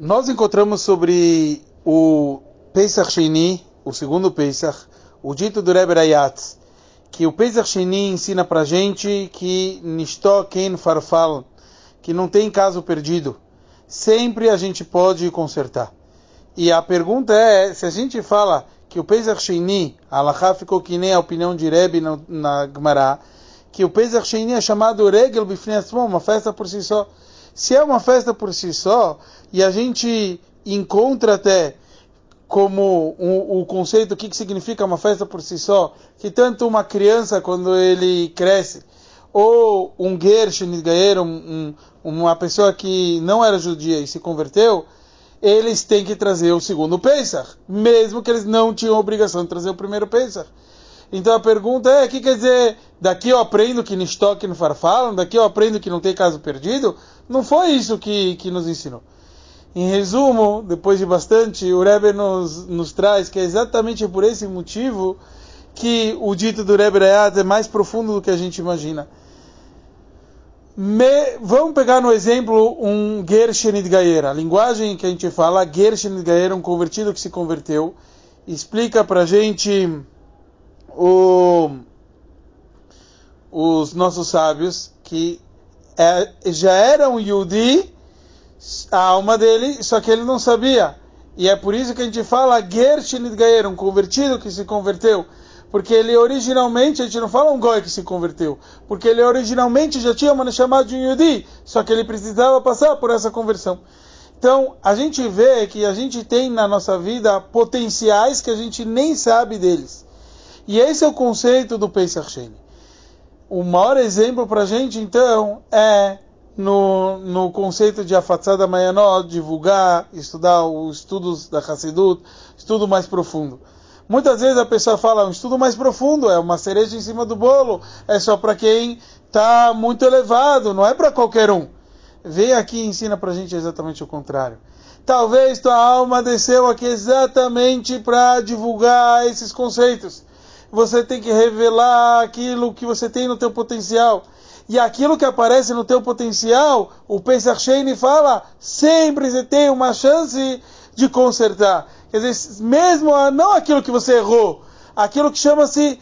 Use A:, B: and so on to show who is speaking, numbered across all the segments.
A: Nós encontramos sobre o Pesach Sheni, o segundo Pesach, o dito do Rebbe Rayat, que o Pesach Sheni ensina pra gente que Nishto Ken Farfal, que não tem caso perdido. Sempre a gente pode consertar. E a pergunta é, se a gente fala que o Pesach Sheni, a Alaha ficou que nem a opinião de Rebbe na, na Gemara, que o Pesach Sheni é chamado Regel Bifnei uma festa por si só. Se é uma festa por si só, e a gente encontra até como o, conceito, o que, que significa uma festa por si só, que tanto uma criança, quando ele cresce, ou um Gershon Gaer, um, um, uma pessoa que não era judia e se converteu, eles têm que trazer o segundo Pesach, mesmo que eles não tinham obrigação de trazer o primeiro Pesach. Então a pergunta é, o que quer dizer, daqui eu aprendo que Nishtok no farfalam, daqui eu aprendo que não tem caso perdido? Não foi isso que, que nos ensinou. Em resumo, depois de bastante, o Rebbe nos, nos traz que é exatamente por esse motivo que o dito do Rebbe é mais profundo do que a gente imagina. Me, vamos pegar no exemplo um Gershenit Gayer. A linguagem que a gente fala, Gershenit Gayer, um convertido que se converteu, explica pra gente o, os nossos sábios que é, já era um Yudi, a alma dele, só que ele não sabia. E é por isso que a gente fala Gershenit Gayer, um convertido que se converteu. Porque ele originalmente, a gente não fala um goi que se converteu, porque ele originalmente já tinha uma chamada de um Yudi, só que ele precisava passar por essa conversão. Então, a gente vê que a gente tem na nossa vida potenciais que a gente nem sabe deles. E esse é o conceito do Pesach Sheni. O maior exemplo para a gente, então, é no, no conceito de Afatzada Mayanot, divulgar, estudar os estudos da Hassidut, estudo mais profundo. Muitas vezes a pessoa fala um estudo mais profundo, é uma cereja em cima do bolo, é só para quem está muito elevado, não é para qualquer um. Vem aqui e ensina para a gente exatamente o contrário. Talvez tua alma desceu aqui exatamente para divulgar esses conceitos. Você tem que revelar aquilo que você tem no teu potencial. E aquilo que aparece no teu potencial, o Pesach Sheni fala, sempre você tem uma chance de consertar. Quer dizer, mesmo não aquilo que você errou, aquilo que chama-se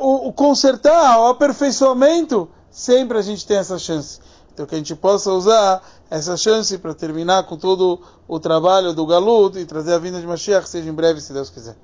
A: o consertar, o aperfeiçoamento, sempre a gente tem essa chance. Então que a gente possa usar essa chance para terminar com todo o trabalho do Galuto e trazer a vinda de Mashiach, seja em breve, se Deus quiser.